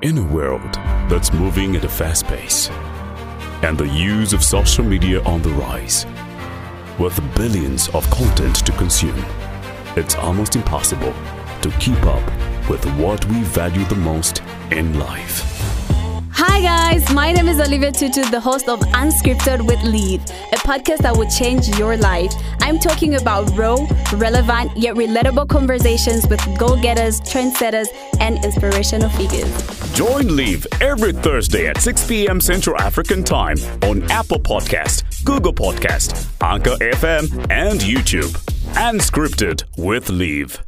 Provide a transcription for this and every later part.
In a world that's moving at a fast pace and the use of social media on the rise, with billions of content to consume, it's almost impossible to keep up with what we value the most in life. Hi guys, my name is Olivia Tutu, the host of Unscripted with Liv, a podcast that will change your life. I'm talking about raw, relevant, yet relatable conversations with go-getters, trendsetters, and inspirational figures. Join Liv every Thursday at 6 p.m. Central African Time on Apple Podcast, Google Podcast, Anchor FM, and YouTube. Unscripted with Liv.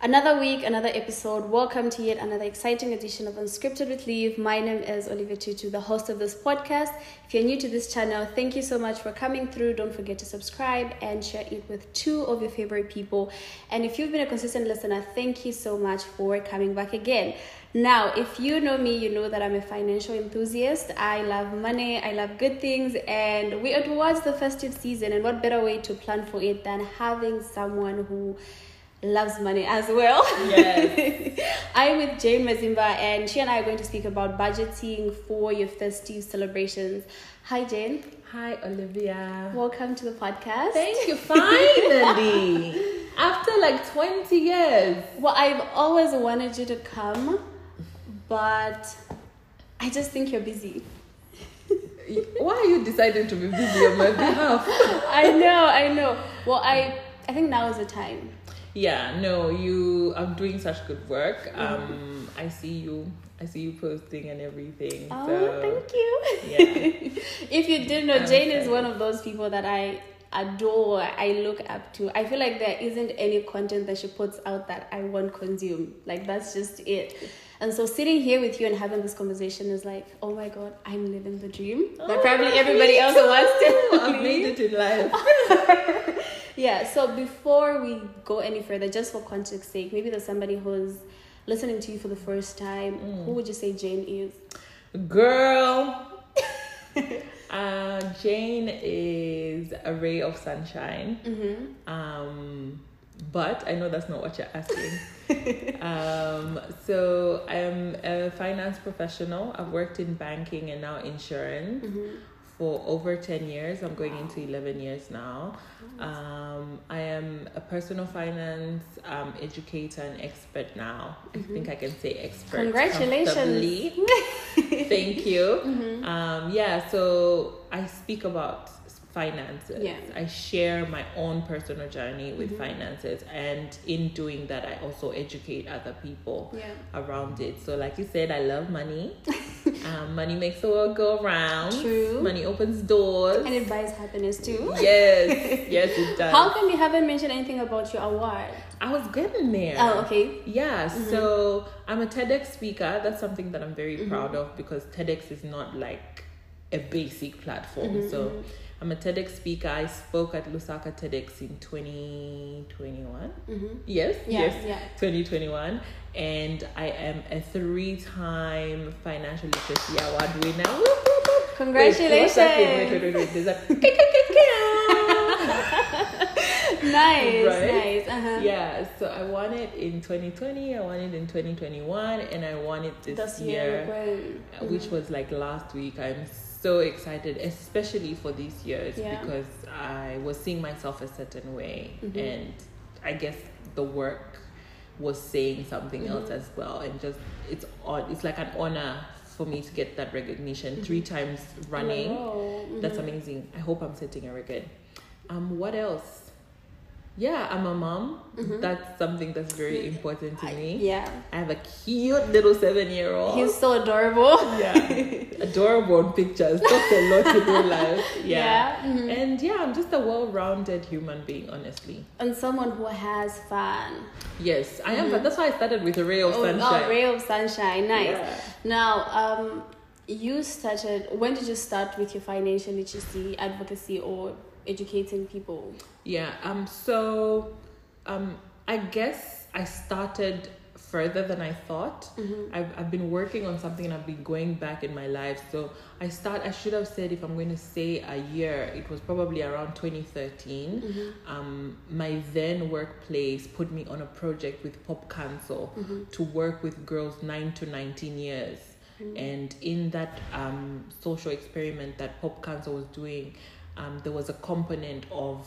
Another week, another episode. Welcome to yet another exciting edition of Unscripted with Liv. My name is Olivia Tutu, the host of this podcast. If you're new to this channel, thank you so much for coming through. Don't forget to subscribe and share it with two of your favorite people. And if you've been a consistent listener, thank you so much for coming back again. Now, if you know me, you know that I'm a financial enthusiast. I love money, I love good things, and we are towards the festive season. And what better way to plan for it than having someone who loves money as well. Yes. I'm with Jane Mazimba, and she and I are going to speak about budgeting for your festive celebrations. Hi, Jane. Hi, Olivia. Welcome to the podcast. Thank you. Finally, after like 20 years. Well, I've always wanted you to come, but I just think you're busy. Why are you deciding to be busy on my behalf? I know, I know. Well, I I think now is the time. yeah, no, you are doing such good work. Mm-hmm. Um, I see you. I see you posting and everything. Oh, so, thank you. yeah. if you didn't know, I'm Jane is one of those people that I adore, I look up to. I feel like there isn't any content that she puts out that I won't consume. Like that's just it. And so sitting here with you and having this conversation is like, oh my god, I'm living the dream that Oh, probably everybody else too. wants to. I've made live. it in life. Yeah, so before we go any further, just for context sake, maybe there's somebody who's listening to you for the first time. Mm. Who would you say Jane is? Girl. uh, Jane is a ray of sunshine. Mm-hmm. Um, but I know that's not what you're asking. um, so I'm a finance professional. I've worked in banking and now insurance Mm-hmm. for over 10 years. I'm going into 11 years now. Um, I am a personal finance um, educator and expert now. I think I can say expert. Congratulations. Thank you. Mm-hmm. Um, yeah, so I speak about finances. Yeah. Mm-hmm. I share my own personal journey with finances, and in doing that, I also educate other people Yeah. around it. So, like you said, I love money. um, money makes the world go round. True. Money opens doors. And it buys happiness too. yes, yes, it does. How come you haven't mentioned anything about your award? I was getting there. Oh, okay. Yeah, Mm-hmm. so I'm a TEDx speaker. That's something that I'm very proud of because TEDx is not like a basic platform. Mm-hmm, so I'm a TEDx speaker. I spoke at Lusaka TEDx in 2021. Yes, Mm-hmm. Yeah, yes, yeah. 2021. And I am a three time financial literacy award winner. Whoop, whoop, whoop. Congratulations. what's that? Wait, wait, wait, wait, wait. Nice, Right? nice. Uh-huh. Yeah, so I won it in 2020, I won it in 2021, and I won it this, This year, year, which was like last week. I'm so excited, especially for these years, Yeah. because I was seeing myself a certain way, Mm-hmm. and I guess the work was saying something Mm-hmm. else as well, and just it's odd. It's like an honor for me to get that recognition three times running. That's amazing. I hope I'm setting a record. Um, what else? Yeah, I'm a mom. That's something that's very important to me. Mm-hmm. Yeah. I have a cute little seven year old. He's so adorable. yeah, adorable on pictures. Talks a lot in real life. Yeah, Yeah, mhm. and yeah, I'm just a well rounded human being, honestly. And someone who has fun. Yes, I am. But that's why I started with a ray of Oh, sunshine. oh, ray of sunshine. Nice. Yeah. Now, um, you started. When did you start with your financial literacy advocacy or educating people? Yeah. Um. So, um. I guess I started further than I thought. I've, I've been working on something and I've been going back in my life. So I start. I should have said if I'm going to say a year, it was probably around 2013. Um, my then workplace put me on a project with Pop Council to work with girls nine to 19 years. And in that um, social experiment that Pop Council was doing, um, there was a component of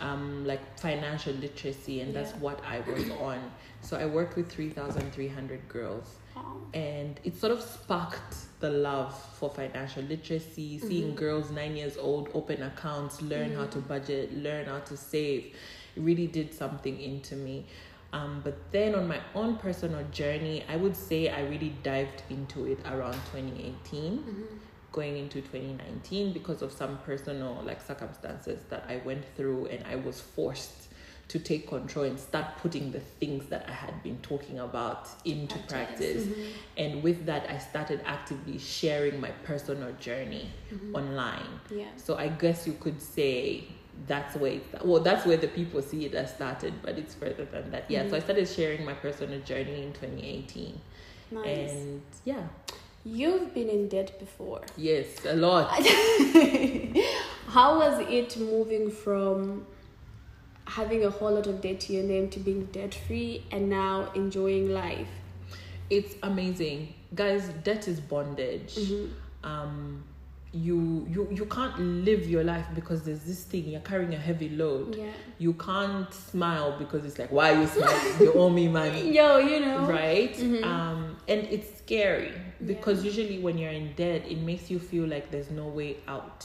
um, like financial literacy, and that's Yeah. what I was on. So I worked with 3,300 girls, Wow. and it sort of sparked the love for financial literacy. Seeing girls nine years old open accounts, learn how to budget, learn how to save, it really did something into me. Um, but then on my own personal journey, I would say I really dived into it around 2018 going into 2019 because of some personal like circumstances that I went through and I was forced to take control and start putting the things that I had been talking about into Practice. practice. Mm-hmm. And with that I started actively sharing my personal journey mm-hmm. online. Yeah. So I guess you could say that's where it's, well that's where the people see it as started, but it's further than that. Yeah. So mm-hmm. I started sharing my personal journey in 2018. Nice. And yeah. You've been in debt before. Yes, a lot. How was it moving from having a whole lot of debt to your name to being debt free and now enjoying life? it's amazing guys debt is bondage um you you you can't live your life because there's this thing you're carrying a heavy load. Yeah. you can't smile because it's like why are you smiling? You owe me money Yo, you know. right? Um and it's scary because usually when you're in debt it makes you feel like there's no way out.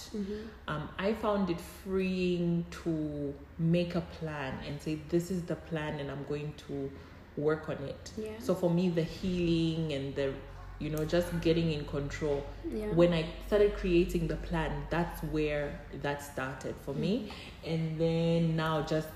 Um i found it freeing to make a plan and say this is the plan and i'm going to work on it. Yeah. so for me the healing and the you know just getting in control Yeah. when i started creating the plan that's where that started for me and then now just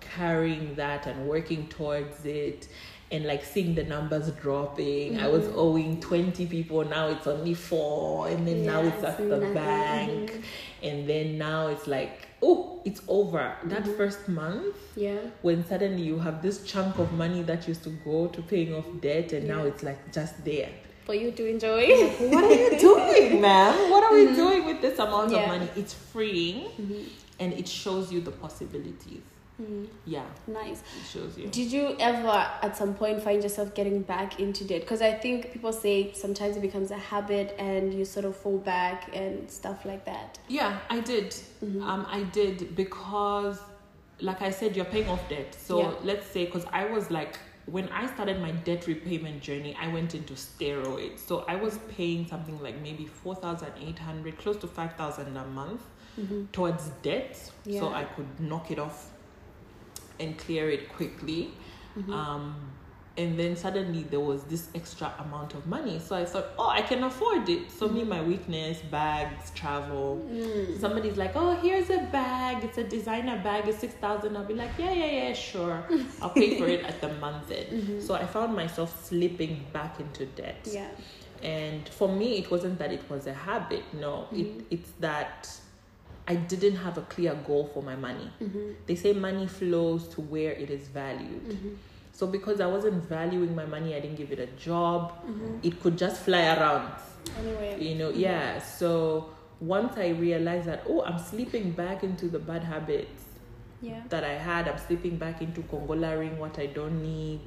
carrying that and working towards it and like seeing the numbers dropping i was Mm-hmm. owing 20 people now it's only four and then now it's at the nothing. bank and then now it's like oh it's over that Mm-hmm. first month Yeah. when suddenly you have this chunk of money that used to go to paying off debt and now it's like just there For you to enjoy. what are you doing man what are we doing with this amount Yeah. of money it's freeing and it shows you the possibilities Mhm. yeah Nice. it shows you Did you ever at some point find yourself getting back into debt? Because I think people say sometimes it becomes a habit and you sort of fall back and stuff like that. yeah i did Mm-hmm. um i did because like i said you're paying off debt so Yeah. let's say because i was like when i started my debt repayment journey i went into steroids so i was paying something like maybe 4800 close to 5000 a month towards debt so Mm-hmm. I could knock it off and clear it quickly Mm-hmm. um and then suddenly there was this extra amount of money. So i thought oh i can afford it. So me my weakness bags travel. Mm. somebody's like oh here's a bag. It's a designer bag. It's 6000 i'll be like yeah yeah yeah sure. I'll pay for it at the month end. So i found myself slipping back into debt. Mm-hmm. Yeah. and for me it wasn't that it was a habit. No it, it's that i didn't have a clear goal for my money. They say money flows to where it is valued so because i wasn't valuing my money i didn't give it a job. Mm-hmm. It could just fly around. Anyway. you know yeah. So once i realized that oh i'm slipping back into the bad habits Yeah. that i had i'm slipping back into congolaring what i don't need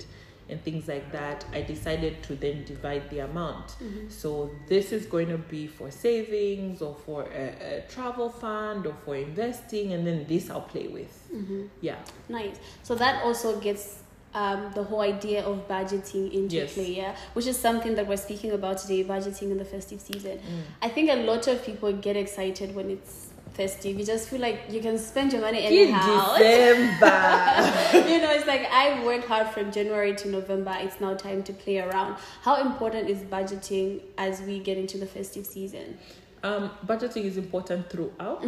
and things like that i decided to then divide the amount. Mm-hmm. So this is going to be for savings or for a, a travel fund or for investing and then this i'll play with. Mm-hmm. Yeah. Nice. So that also gets um, the whole idea of budgeting into Yes. play, yeah, which is something that we're speaking about today, budgeting in the festive season. Mm. I think a lot of people get excited when it's festive. You just feel like you can spend your money anyhow. December. you know, it's like I've worked hard from January to November. It's now time to play around. How important is budgeting as we get into the festive season? Um, budgeting is important throughout.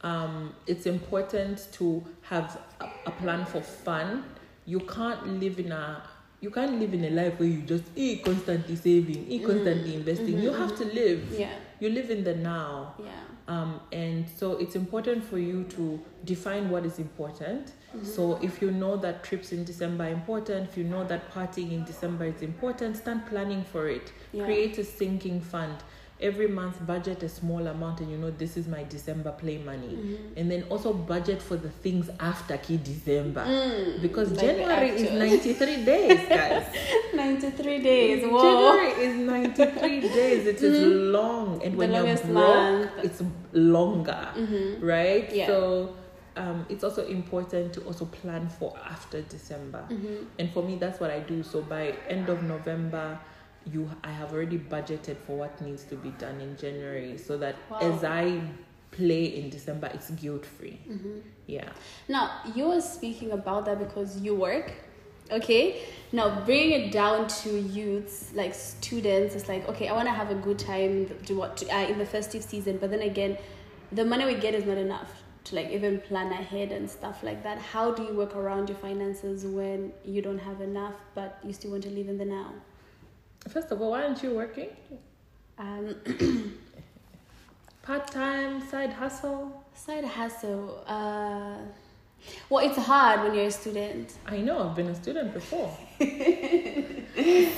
Um, it's important to have a, a plan for fun. You can't live in a you can't live in a life where you just eh, constantly saving, eh, constantly investing. You have to live. Yeah, You live in the now. yeah, Um, and so it's important for you to define what is important So if you know that trips in December are important, if you know that partying in December is important, start planning for it. Yeah. Create a sinking fund. Every month budget a small amount and you know this is my December play money. Mm-hmm. And then also budget for the things after key December. because Mm, like January is 93 days, guys. 93 days. Whoa. January is 93 days. It is long. And when you're broke, month. it's longer, right? Yeah. So um, it's also important to also plan for after December. And for me, that's what I do. So by end of November, you I have already budgeted for what needs to be done in January so that Wow. as I play in December, it's guilt free. Yeah. Now, you were speaking about that because you work, okay? Now, bring it down to youths, like students. It's like, okay, I want to have a good time to what to, uh, in the festive season, but then again, the money we get is not enough to like even plan ahead and stuff like that. How do you work around your finances when you don't have enough, but you still want to live in the now? First of all, why aren't you working? Um, Part time, side hustle? side hustle. Uh, well, it's hard when you're a student. I know, I've been a student before.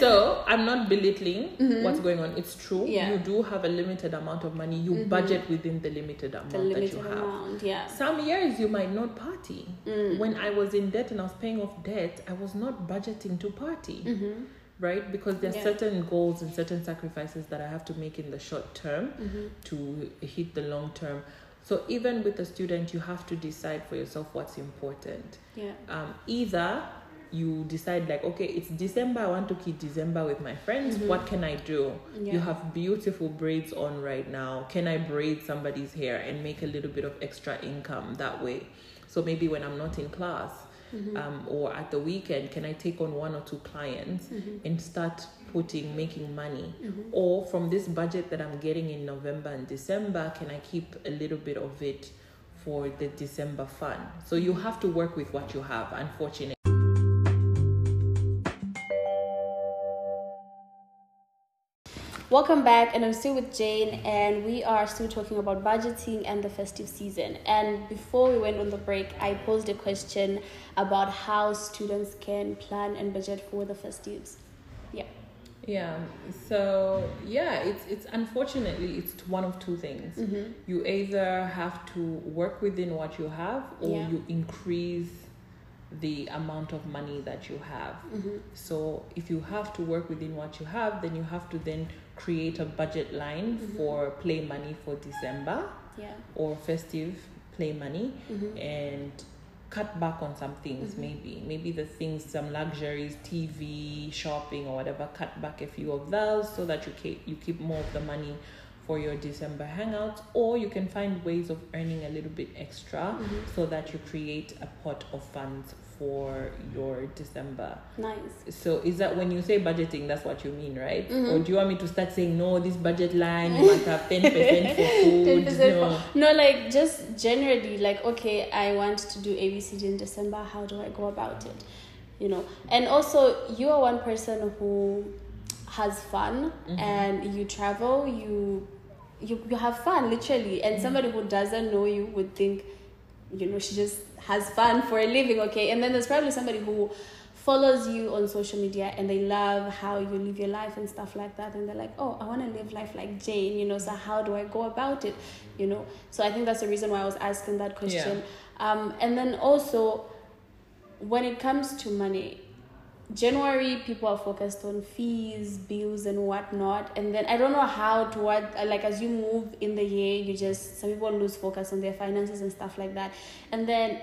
so I'm not belittling what's going on. It's true. Mm-hmm. Yeah. Mm-hmm. You do have a limited amount of money. You budget within the limited amount The that you have. amount, yeah. Some years you might not party. Mm. When I was in debt and I was paying off debt, I was not budgeting to party. Right? Because there Mm-hmm. Yeah. certain goals and certain sacrifices that I have to make in the short term Mm-hmm. to hit the long term. So even with a student, you have to decide for yourself what's important Yeah. um, either you decide like okay it's december i want to keep december with my friends what can i do Yeah. you have beautiful braids on right now can i braid somebody's hair and make a little bit of extra income that way so maybe when i'm not in class Mm-hmm. um, or at the weekend can i take on one or two clients mm-hmm. and start putting making money? Mm-hmm. Or from this budget that i'm getting in november and december can i keep a little bit of it for the December fund. So you have to work with what you have, unfortunately. Welcome back, and I'm still with Jane, and we are still talking about budgeting and the festive season. And before we went on the break, I posed a question about how students can plan and budget for the festives. Yeah. Yeah. So yeah, it's it's unfortunately it's one of two things. Mm-hmm. You either have to work within what you have, or Yeah. you increase the amount of money that you have. Mm-hmm. So if you have to work within what you have, then you have to then create a budget line Mm-hmm. for play money for December. Yeah. or festive play money Mm-hmm. and cut back on some things maybe maybe the things some luxuries tv shopping or whatever cut back a few of those so that you keep you keep more of the money for your december hangouts or you can find ways of earning a little bit extra so that you create a pot of funds for your december Nice. so is that when you say budgeting that's what you mean right Mm-hmm. or do you want me to start saying no this budget line you must have 10% for food 10% no. for- no, like just generally, like, okay, I want to do ABCD in December. How do I go about it? You know, and also, you are one person who has fun Mm-hmm. and you travel, you, you, you have fun, literally. Mm-hmm. And somebody who doesn't know you would think, you know, she just has fun for a living, okay? And then there's probably somebody who follows you on social media and they love how you live your life and stuff like that. And they're like oh i want to live life like jane you know so how do i go about it? You know? So i think that's the reason why i was asking that question. Um, and then also when it comes to money january people are focused on fees bills and whatnot. And then i don't know how to what like as you move in the year you just some people lose focus on their finances and stuff like that. And then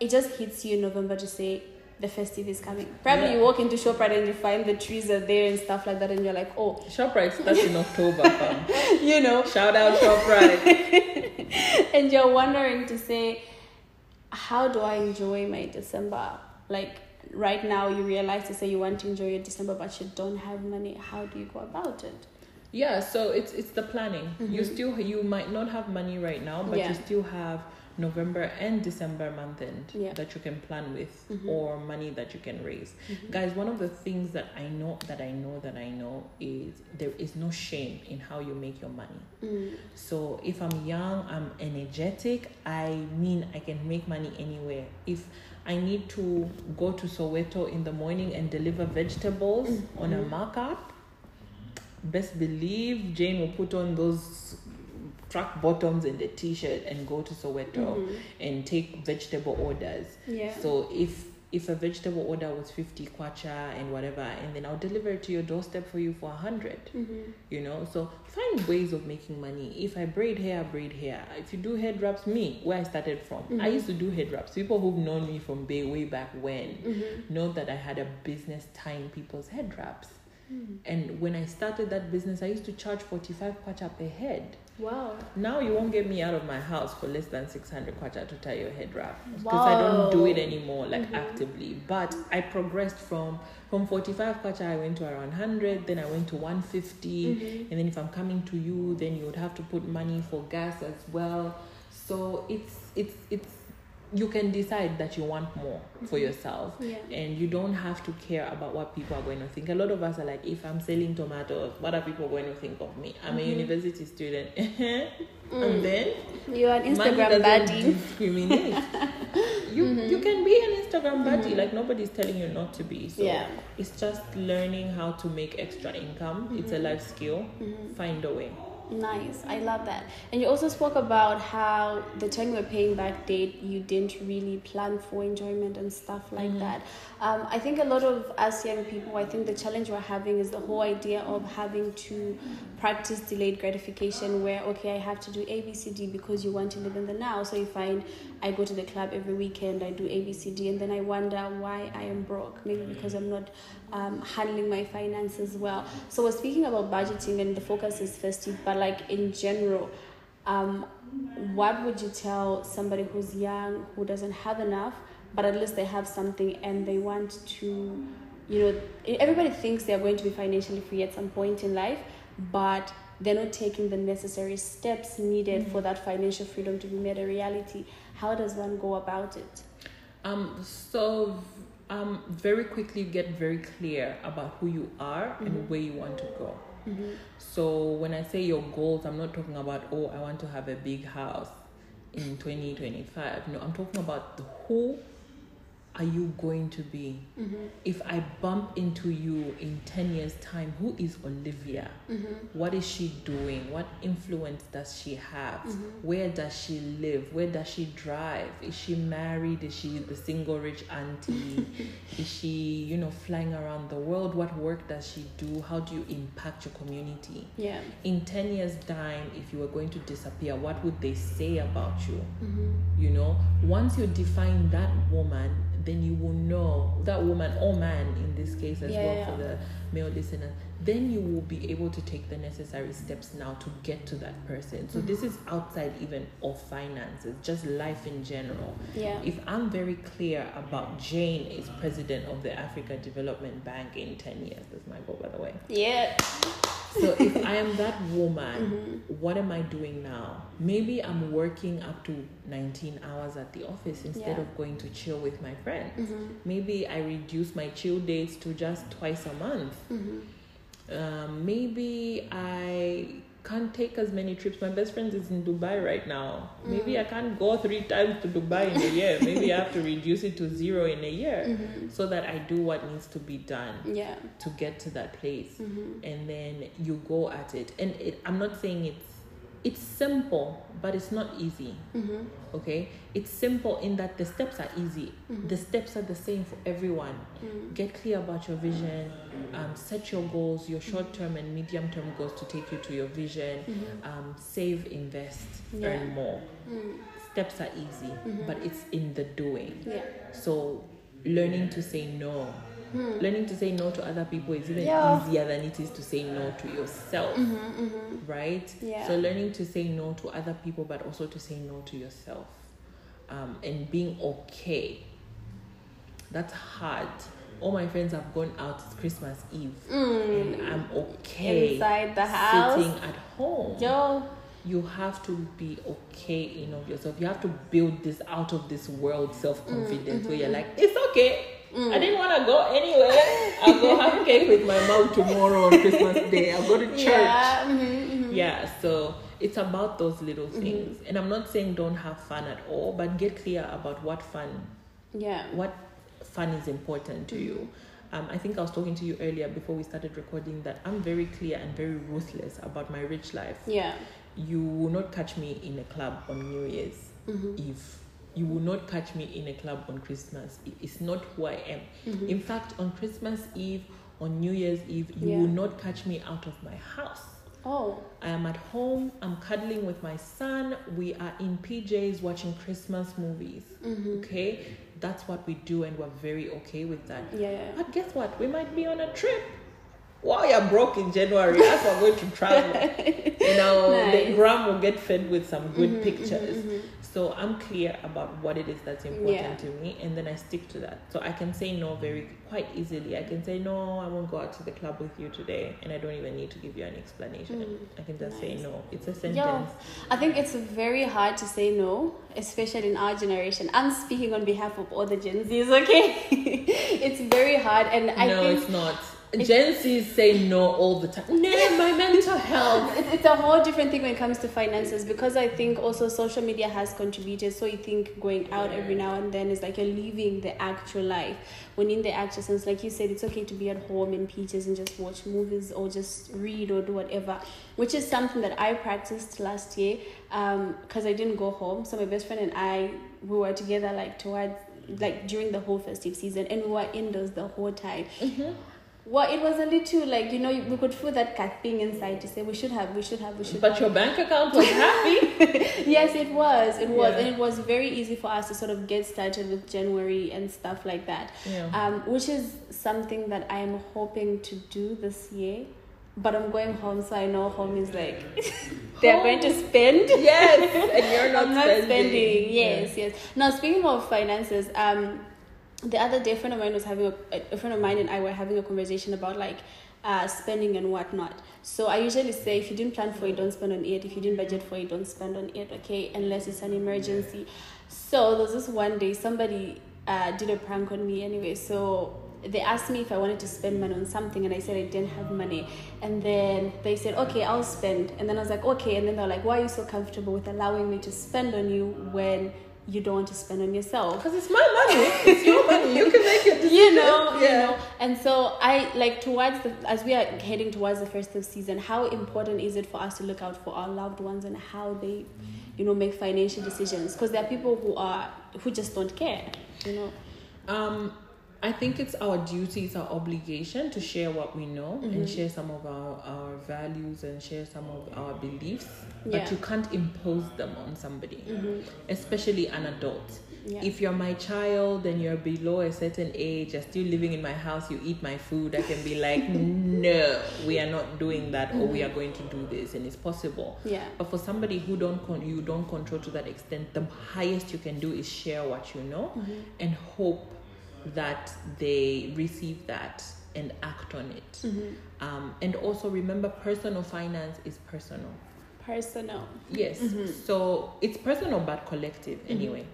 it just hits you in november to say the festive is coming. Probably Yeah. you walk into shoprite and you find the trees are there and stuff like that and you're like oh. ShopRite starts in October, you know. Shout out ShopRite. and you're wondering to say how do i enjoy my december? Like right now you realize to say you want to enjoy your december but you don't have money how do you go about it Yeah, so it's it's the planning. You Mhm. still you might not have money right now, but Yeah. you still have November and December month end Yeah. Mm-hmm. that you can plan with or money that you can raise. Guys, one of the things that I know that I know that I know is there is no shame in how you make your money. Mm. So if I'm young, I'm energetic, I mean I can make money anywhere. If I need to go to Soweto in the morning and deliver vegetables on a mm-hmm. markup, best believe Jane will put on those track bottoms and a t-shirt and go to Soweto mm-hmm. and take vegetable orders. Yeah. So if if a vegetable order was 50 kwacha and whatever and then I'll deliver it to your doorstep for you for 100 mm-hmm. you know so find ways of making money. If I braid hair I braid hair. If you do head wraps me where I started from. I mm-hmm. used to do head wraps. People who've known me from Bay way back when mm-hmm. know that I had a business tying people's head wraps. Mm. And when I started that business I used to charge 45 kwacha per head Wow. now you won't get me out of my house for less than 600 kwacha to tie your head wrap because I don't do it anymore like mm-hmm. actively. But I progressed from from 45 kwacha I went to around 100, then I went to 150, mm-hmm. and then if I'm coming to you, then you would have to put money for gas as well. So it's it's it's you can decide that you want more for mm-hmm. yourself Yeah. and you don't have to care about what people are going to think. A lot of us are like, if I'm selling tomatoes, what are people going to think of me? I'm a mm-hmm. university student. Mm. And then You're an Instagram doesn't baddie. discriminate. you mm-hmm. you can be an Instagram baddie, like nobody's telling you not to be. So Yeah. it's just learning how to make extra income. It's a life skill. Find a way. Nice. I love that. And you also spoke about how the time you were paying back date, you didn't really plan for enjoyment and stuff like that. Um, I think a lot of us young people, I think the challenge we're having is the whole idea of having to practice delayed gratification where, okay, I have to do A, B, C, D because you want to live in the now. So you find I go to the club every weekend, I do A, B, C, D, and then I wonder why I am broke. Maybe because I'm not um, handling my finances well. So we're speaking about budgeting and the focus is festive, but like in general, um, what would you tell somebody who's young, who doesn't have enough, but at least they have something and they want to, you know, everybody thinks they're going to be financially free at some point in life, but they're not taking the necessary steps needed for that financial freedom to be made a reality. How does one go about it? Um, so um, very quickly get very clear about who you are and where you want to go. So when I say your goals, I'm not talking about oh I want to have a big house in 2025. No, I'm talking about the who are you going to be? Mm-hmm. If I bump into you in 10 years' time, who is Olivia? Mm-hmm. What is she doing? What influence does she have? Mm-hmm. Where does she live? Where does she drive? Is she married? Is she the single rich auntie? is she, you know, flying around the world? What work does she do? How do you impact your community? Yeah. in 10 years time if you were going to disappear what would they say about you you know once you define that woman then you will know that woman or man in this case as Yeah, well yeah, for the male listener then you will be able to take the necessary steps now to get to that person so this mm-hmm. is outside even of finances just life in general Yeah. if i'm very clear about jane is president of the africa development bank in 10 years that's my goal by the way Yeah. so if I am that woman, mm-hmm. what am I doing now? Maybe I'm working up to 19 hours at the office instead Yeah. of going to chill with my friends. Mm-hmm. Maybe I reduce my chill dates to just twice a month. Um, maybe I can't take as many trips. My best friend is in Dubai right now. Maybe mm. I can't go three times to Dubai in a year. Maybe I have to reduce it to zero in a year mm-hmm. so that I do what needs to be done Yeah. to get to that place mm-hmm. and then you go at it and it, i'm not saying it's it's simple but it's not easy mm-hmm. Okay? It's simple in that the steps are easy. Mm-hmm. The steps are the same for everyone. Mm. Get clear about your vision. Um, set your goals your short-term and medium-term goals to take you to your vision. Mm-hmm. Um, save invest Yeah. earn more. Mm. Steps are easy mm-hmm. but it's in the doing. Yeah. so learning to say no. Hmm. Learning to say no to other people is even Yeah. easier than it is to say no to yourself. Mm-hmm, mm-hmm. Right? Yeah. So learning to say no to other people but also to say no to yourself. Um, and being okay. That's hard. All my friends have gone out it's Christmas Eve mm. and I'm okay Inside the house. sitting at home. Yo. you have to be okay in of yourself. You have to build this out of this world self confidence mm, where you're mm-hmm. like, it's okay. I didn't want to go anywhere. I'll go have cake with my mom tomorrow on Christmas Day. I'll go to church. Yeah. mhm, Yeah, so it's about those little things. And I'm not saying don't have fun at all, but get clear about what fun Yeah. what fun is important to you. Um, I think I was talking to you earlier before we started recording that I'm very clear and very ruthless about my rich life. Yeah. You will not catch me in a club on New Year's Mm-hmm. Eve. You will not catch me in a club on Christmas. It's not who I am. Mm-hmm. In fact, on Christmas Eve, on New Year's Eve, you Yeah. will not catch me out of my house. Oh. I am at home, I'm cuddling with my son, we are in PJs watching Christmas movies. Mm-hmm. Okay? That's what we do, and we're very okay with that. Yeah. yeah. But guess what? We might be on a trip. While you're broke in January, as we're going to travel, you know, the Nice. Mm-hmm, gram will get fed with some good pictures. So I'm clear about what it is that's important Yeah. to me, and then I stick to that. So I can say no very quite easily. I can say no, I won't go out to the club with you today, and I don't even need to give you an explanation. I can just say Mm. No. It's a sentence. Yeah, I think it's very hard to say no, especially in our generation. I'm speaking on behalf of all the Gen Zs, okay? it's very hard, and I no, think it's not. Gen Zs say no all the time. No, my mental health. It's, a whole different thing when it comes to finances because I think also social media has contributed. So you think going out every now and then is like you're leaving the actual life. When in the actual sense, like you said, it's okay to be at home in peaches and just watch movies or just read or do whatever, which is something that I practiced last year um, because I didn't go home. So my best friend and I, we were together like towards like during the whole festive season and we were indoors the whole time. Mm-hmm. Well, it was a little like you know we could feel that cat thing inside to say we should have, we should have, we should. But have. your bank account was happy. yes, it was, it was, Yeah. and it was very easy for us to sort of get started with January and stuff like that. Yeah. Um, which is something that I am hoping to do this year. But I'm going home, so I know home is like they're going to spend. yes, and you're not, I'm not spending. spending. Yes, yes. Now speaking of finances, um, the other day a friend of mine was having a, a friend of mine and I were having a conversation about like uh, spending and whatnot. So I usually say if you didn't plan for it, don't spend on it. If you didn't budget for it, don't spend on it. Okay, unless it's an emergency. So there was this one day somebody uh, did a prank on me anyway. So they asked me if I wanted to spend money on something, and I said I didn't have money. And then they said, okay, I'll spend. And then I was like, okay. And then they're like, why are you so comfortable with allowing me to spend on you when you don't want to spend on yourself? Because it's my money. It's your money. You can make it you know, you Yeah. know. And so I like towards the as we are heading towards the festive season, how important is it for us to look out for our loved ones and how they, you know, make financial decisions? Because there are people who are who just don't care, you know. Um, I think it's our duty, it's our obligation to share what we know Mm-hmm. and share some of our, our values and share some of our beliefs. Yeah. But you can't impose them on somebody, especially an adult. Yeah. If you're my child and you're below a certain age, you're still living in my house, you eat my food, I can be like, no, we are not doing that, or we are going to do this, and it's possible. Yeah. But for somebody who don't con- you don't control to that extent, the highest you can do is share what you know and hope that they receive that and act on it. Mm-hmm. Um, and also remember, personal finance is personal. Personal. Yes. Mm-hmm. So it's personal but collective mm-hmm. anyway.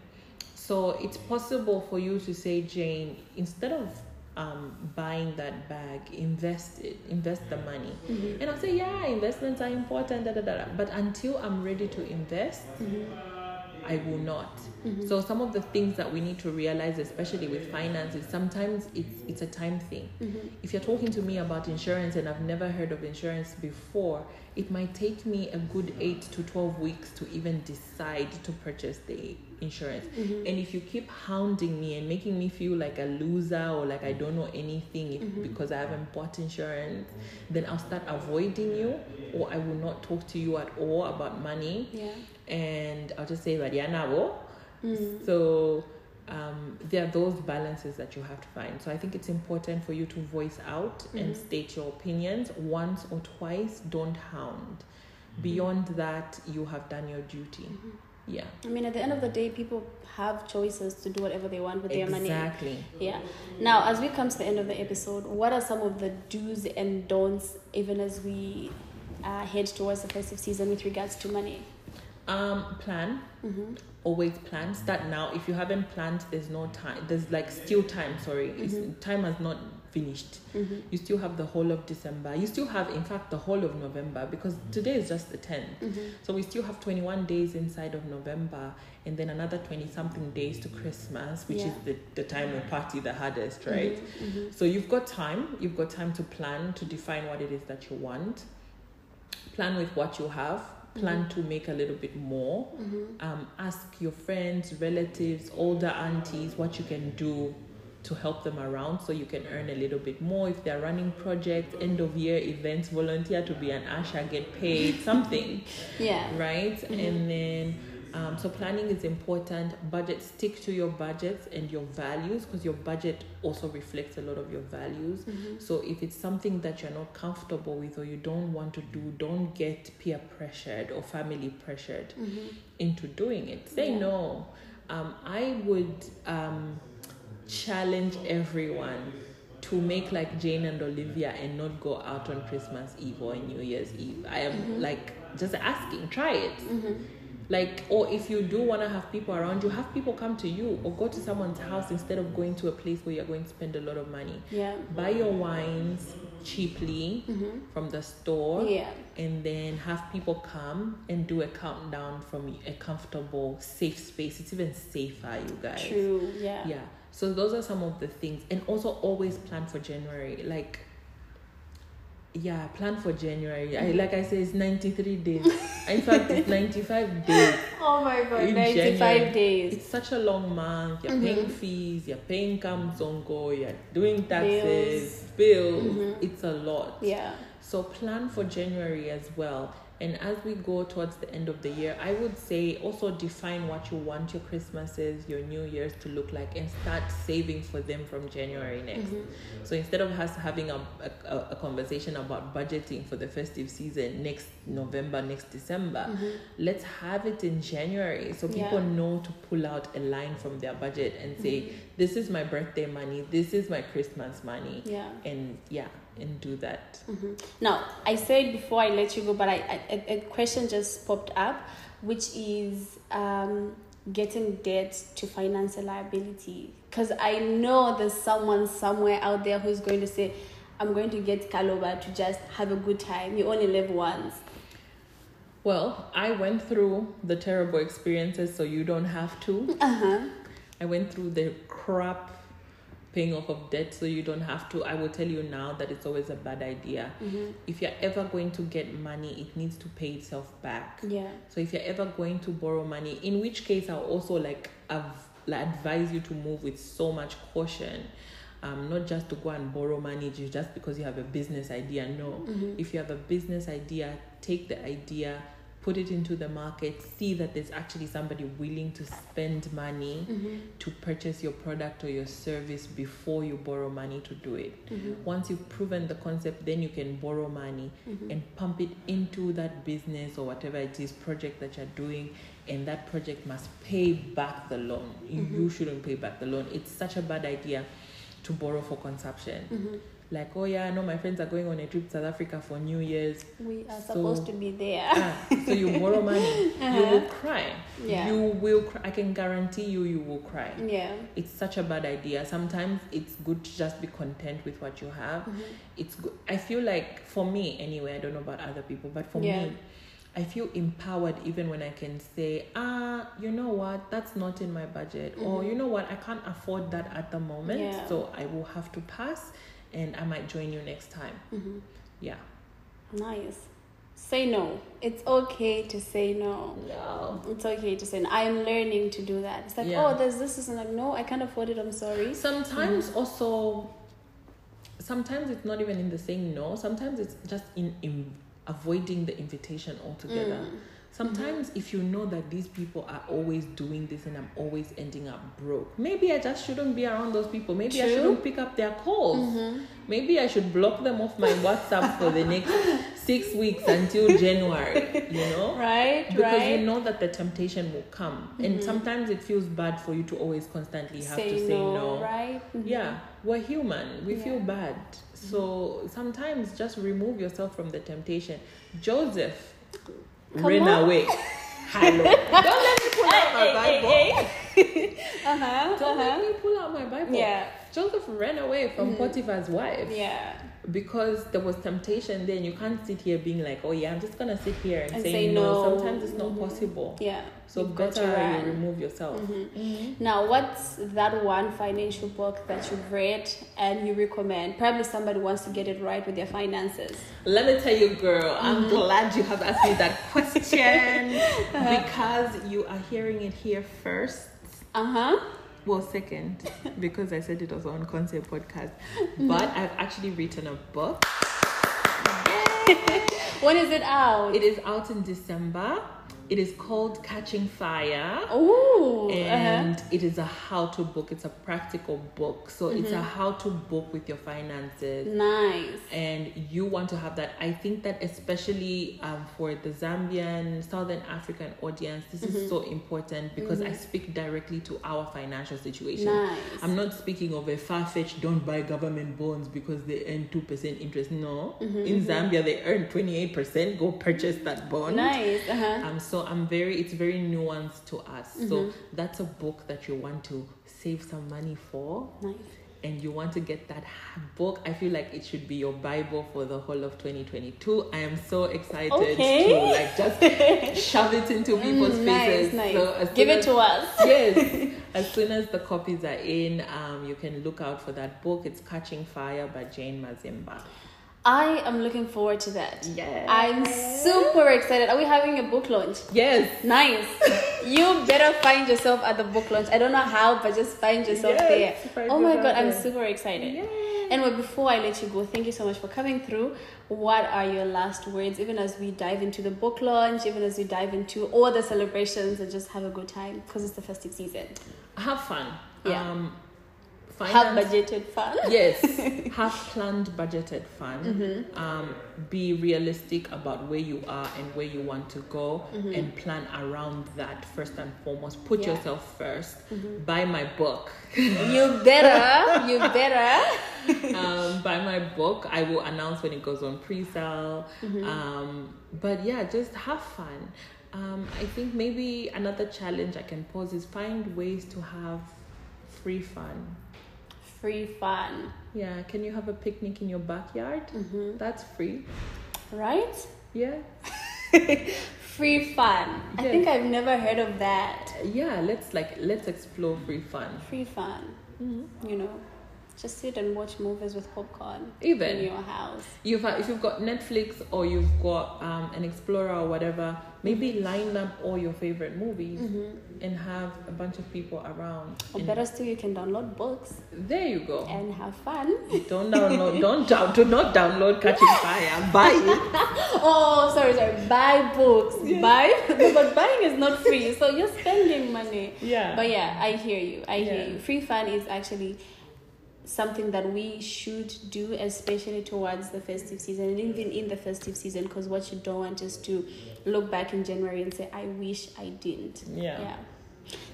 So it's possible for you to say, Jane, instead of um, buying that bag, invest it, invest the money. And I'll say, yeah, investments are important, da, da, da, da. but until I'm ready to invest, I will not. Mm-hmm. So some of the things that we need to realize, especially with finances, sometimes it's it's a time thing. Mm-hmm. If you're talking to me about insurance and I've never heard of insurance before, it might take me a good eight to twelve weeks to even decide to purchase the insurance. Mm-hmm. And if you keep hounding me and making me feel like a loser or like I don't know anything if, because I haven't bought insurance, then I'll start avoiding you or I will not talk to you at all about money Yeah. And I'll just say that yeah now so um, there are those balances that you have to find. So I think it's important for you to voice out and state your opinions once or twice. Don't hound. Beyond that you have done your duty. Yeah. I mean, at the end of the day, people have choices to do whatever they want with their money. exactly. Yeah. Now, as we come to the end of the episode, what are some of the do's and don'ts, even as we uh, head towards the festive season with regards to money? Um, plan. Mm-hmm. Always plan. Start now. If you haven't planned, there's no time. There's like still time. Sorry, it's, time has not finished. Mm-hmm. You still have the whole of December. You still have, in fact, the whole of November because today is just the 10th. Mm-hmm. So we still have 21 days inside of November and then another 20 something days to Christmas, which is the, the time we party the hardest, right? Mm-hmm. So you've got time. You've got time to plan, to define what it is that you want. Plan with what you have. Plan to make a little bit more. Mm-hmm. Um, ask your friends, relatives, older aunties what you can do to help them around so you can earn a little bit more. If they're running projects, end of year events, volunteer to be an usher, get paid, something Yeah. right? And then, um, so planning is important. Budget, stick to your budgets and your values because your budget also reflects a lot of your values. Mm-hmm. So if it's something that you're not comfortable with or you don't want to do, don't get peer pressured or family pressured Mm-hmm. into doing it. Say Yeah. no. Um, I would um, challenge everyone to make like Jane and Olivia and not go out on Christmas Eve or New Year's Eve. I am Mm-hmm. like just asking, try it. Like, or if you do want to have people around you, have people come to you or go to someone's house instead of going to a place where you're going to spend a lot of money. Yeah. Buy your wines cheaply from the store Mm-hmm. Yeah. and then have people come and do a countdown from a comfortable, safe space. It's even safer, you guys. True. Yeah. Yeah. So those are some of the things. And also always plan for January. Like yeah, plan for January. I mm-hmm. like I say it's 93 days. In fact, it's 95 days. Oh my god, in 95 January. days. It's such a long month. You're paying mm-hmm. fees, you're paying Kamzongo, you're doing taxes, bills. Mm-hmm. It's a lot. Yeah. So plan for January as well. And as we go towards the end of the year, I would say also define what you want your Christmases, your New Year's to look like, and start saving for them from January next. Mm-hmm. So instead of us having a, a, a conversation about budgeting for the festive season next November, next December, mm-hmm. let's have it in January so people Yeah. know to pull out a line from their budget and say, mm-hmm. This is my birthday money, this is my Christmas money. Yeah. And yeah, and do that. Mhm. Now, I said before I let you go, but I, I a, a question just popped up, which is um, getting debt to finance a liability. Because I know there's someone somewhere out there who's going to say, I'm going to get Kaloba to just have a good time. You only live once. Well, I went through the terrible experiences, so you don't have to. Uh huh. I went through the crap paying off of debt, so you don't have to. I will tell you now that it's always a bad idea. If you're ever going to get money, it needs to pay itself back. Yeah. So if you're ever going to borrow money, in which case I'll also like, av- like advise you to move with so much caution. Um, not just to go and borrow money just because you have a business idea. No, if you have a business idea, take the idea, put it into the market, see that there's actually somebody willing to spend money mm-hmm. to purchase your product or your service before you borrow money to do it. Mm-hmm. Once you've proven the concept, then you can borrow money mm-hmm. and pump it into that business or whatever it is project that you're doing and that project must pay back the loan. You shouldn't pay back the loan. It's such a bad idea to borrow for consumption. Like, oh yeah, I know my friends are going on a trip to South Africa for New Year's. We are So- supposed to be there. Ah, so you borrow money, you will cry. Yeah. You will cry. I can guarantee you, you will cry. yeah. It's such a bad idea. Sometimes it's good to just be content with what you have. Mm-hmm. It's good. I feel like for me anyway. I don't know about other people, but for Yeah. me, I feel empowered even when I can say, ah, you know what, that's not in my budget, or you know what, I can't afford that at the moment, Mm-hmm. Yeah. so I will have to pass, and I might join you next time. Mm-hmm. Yeah. Nice. Say no. It's okay to say no. No. It's okay to say no. I am learning to do that. It's like, Yeah. oh, there's this, this, and like, no, I can't afford it. I'm sorry. Sometimes also, sometimes it's not even in the saying no. Sometimes it's just in, in avoiding the invitation altogether. Mm. Sometimes if you know that these people are always doing this and I'm always ending up broke, maybe I just shouldn't be around those people. Maybe I shouldn't pick up their calls. Maybe I should block them off my WhatsApp for the next six weeks until January, you know? Right, Because right. Mm-hmm. you know that the temptation will come. And sometimes it feels bad for you to always constantly have say to say no, no. right? Mhm. Yeah, we're human. We feel Yeah. Mm-hmm. bad. So sometimes just remove yourself from the temptation. Joseph Come ran on. away. Hello. Don't let me pull out my Bible. Uh-huh. Don't uh-huh. let me pull out my Bible. Yeah. Joseph ran away from mm-hmm. Potiphar's wife Yeah. because there was temptation then you can't sit here being like oh yeah i'm just gonna sit here and, And say, say no. no. sometimes it's not mm-hmm. possible Yeah. so You've to better you remove yourself mm-hmm. Now, what's that one financial book that you've read and you recommend? Probably somebody wants to get it right with their finances. let me tell you girl i'm glad you have asked me that question uh-huh. because you are hearing it here first Uh huh. well second because i said it was on concept podcast but i've actually written a book When is it out? it is out in december it is called catching fire Ooh. and uh-huh. it is a how-to book it's a practical book so it's a how-to book with your finances Nice. and you want to have that i think that especially um, for the zambian southern african audience this Mm-hmm. is so important because i speak directly to our financial situation Nice. i'm not speaking of a far-fetched don't buy government bonds because they earn 2% interest no Mm-hmm, in zambia they earn 28% go purchase that bond Nice. Uh huh. um, so I'm very, it's very nuanced to us. So Mm-hmm. that's a book that you want to save some money for, Nice. and you want to get that book. I feel like it should be your Bible for the whole of 2022. I am so excited Okay. to like just shove it into people's Mm, nice, faces. nice. So Give it to us. yes. As soon as the copies are in, um, you can look out for that book. It's Catching Fire by Jane Mazimba. I am looking forward to that. Yes. I'm super excited. Are we having a book launch? Yes. Nice. you better find yourself at the book launch. I don't know how, but just find yourself Yes, there. find Oh my god, I'm there. super excited. Yay. Anyway, before I let you go, thank you so much for coming through. What are your last words, even as we dive into the book launch, even as we dive into all the celebrations and just have a good time because it's the festive season? Have fun. Yeah. Um, Have budgeted fun. yes have planned budgeted fun Mm-hmm. um, be realistic about where you are and where you want to go Mm-hmm. and plan around that first and foremost put Yeah. yourself 1st Mm-hmm. buy my book You better, you better. um, buy my book i will announce when it goes on pre-sale Mm-hmm. um, but yeah just have fun um, i think maybe another challenge i can pose is find ways to have free fun Free fun, yeah can you have a picnic in your backyard Mm-hmm. that's free right? yeah Free fun. I think I've never heard of that. yeah let's like let's explore free fun Free fun. You know, just sit and watch movies with popcorn Even. in your house. you've if you've got netflix or you've got um, an explorer or whatever maybe Mm-hmm. line up all your favorite movies and have a bunch of people around Or better still, you can download books there you go and have fun. don't download don't down, do not download catching fire buy it oh, sorry, sorry. Buy books. Buy, but buying is not free, so you're spending money. Yeah. But yeah, I hear you. I hear Yeah. you. Free fun is actually something that we should do, especially towards the festive season and even in the festive season, because what you don't want is to look back in January and say, "I wish I didn't." Yeah. Yeah.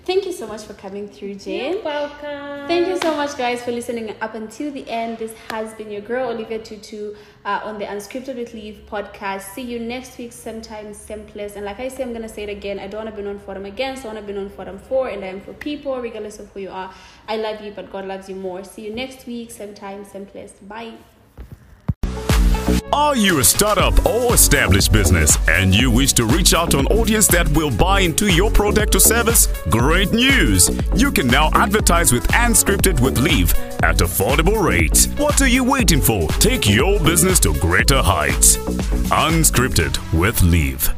Thank you so much for coming through, Jane. You're welcome Thank you so much, guys, for listening up until the end. This has been your girl, Olivia Tutu, uh, on the Unscripted with Liv podcast. See you next week, sometime, same place. And like I say, I'm going to say it again. I don't want to be known for them again, so I want to be known for them for, and I am for people, regardless of who you are. I love you, but God loves you more. See you next week, same time, same place. Bye. Are you a startup or established business and you wish to reach out to an audience that will buy into your product or service? Great news! You can now advertise with Unscripted with Liv at affordable rates. What are you waiting for? Take your business to greater heights. Unscripted with Liv.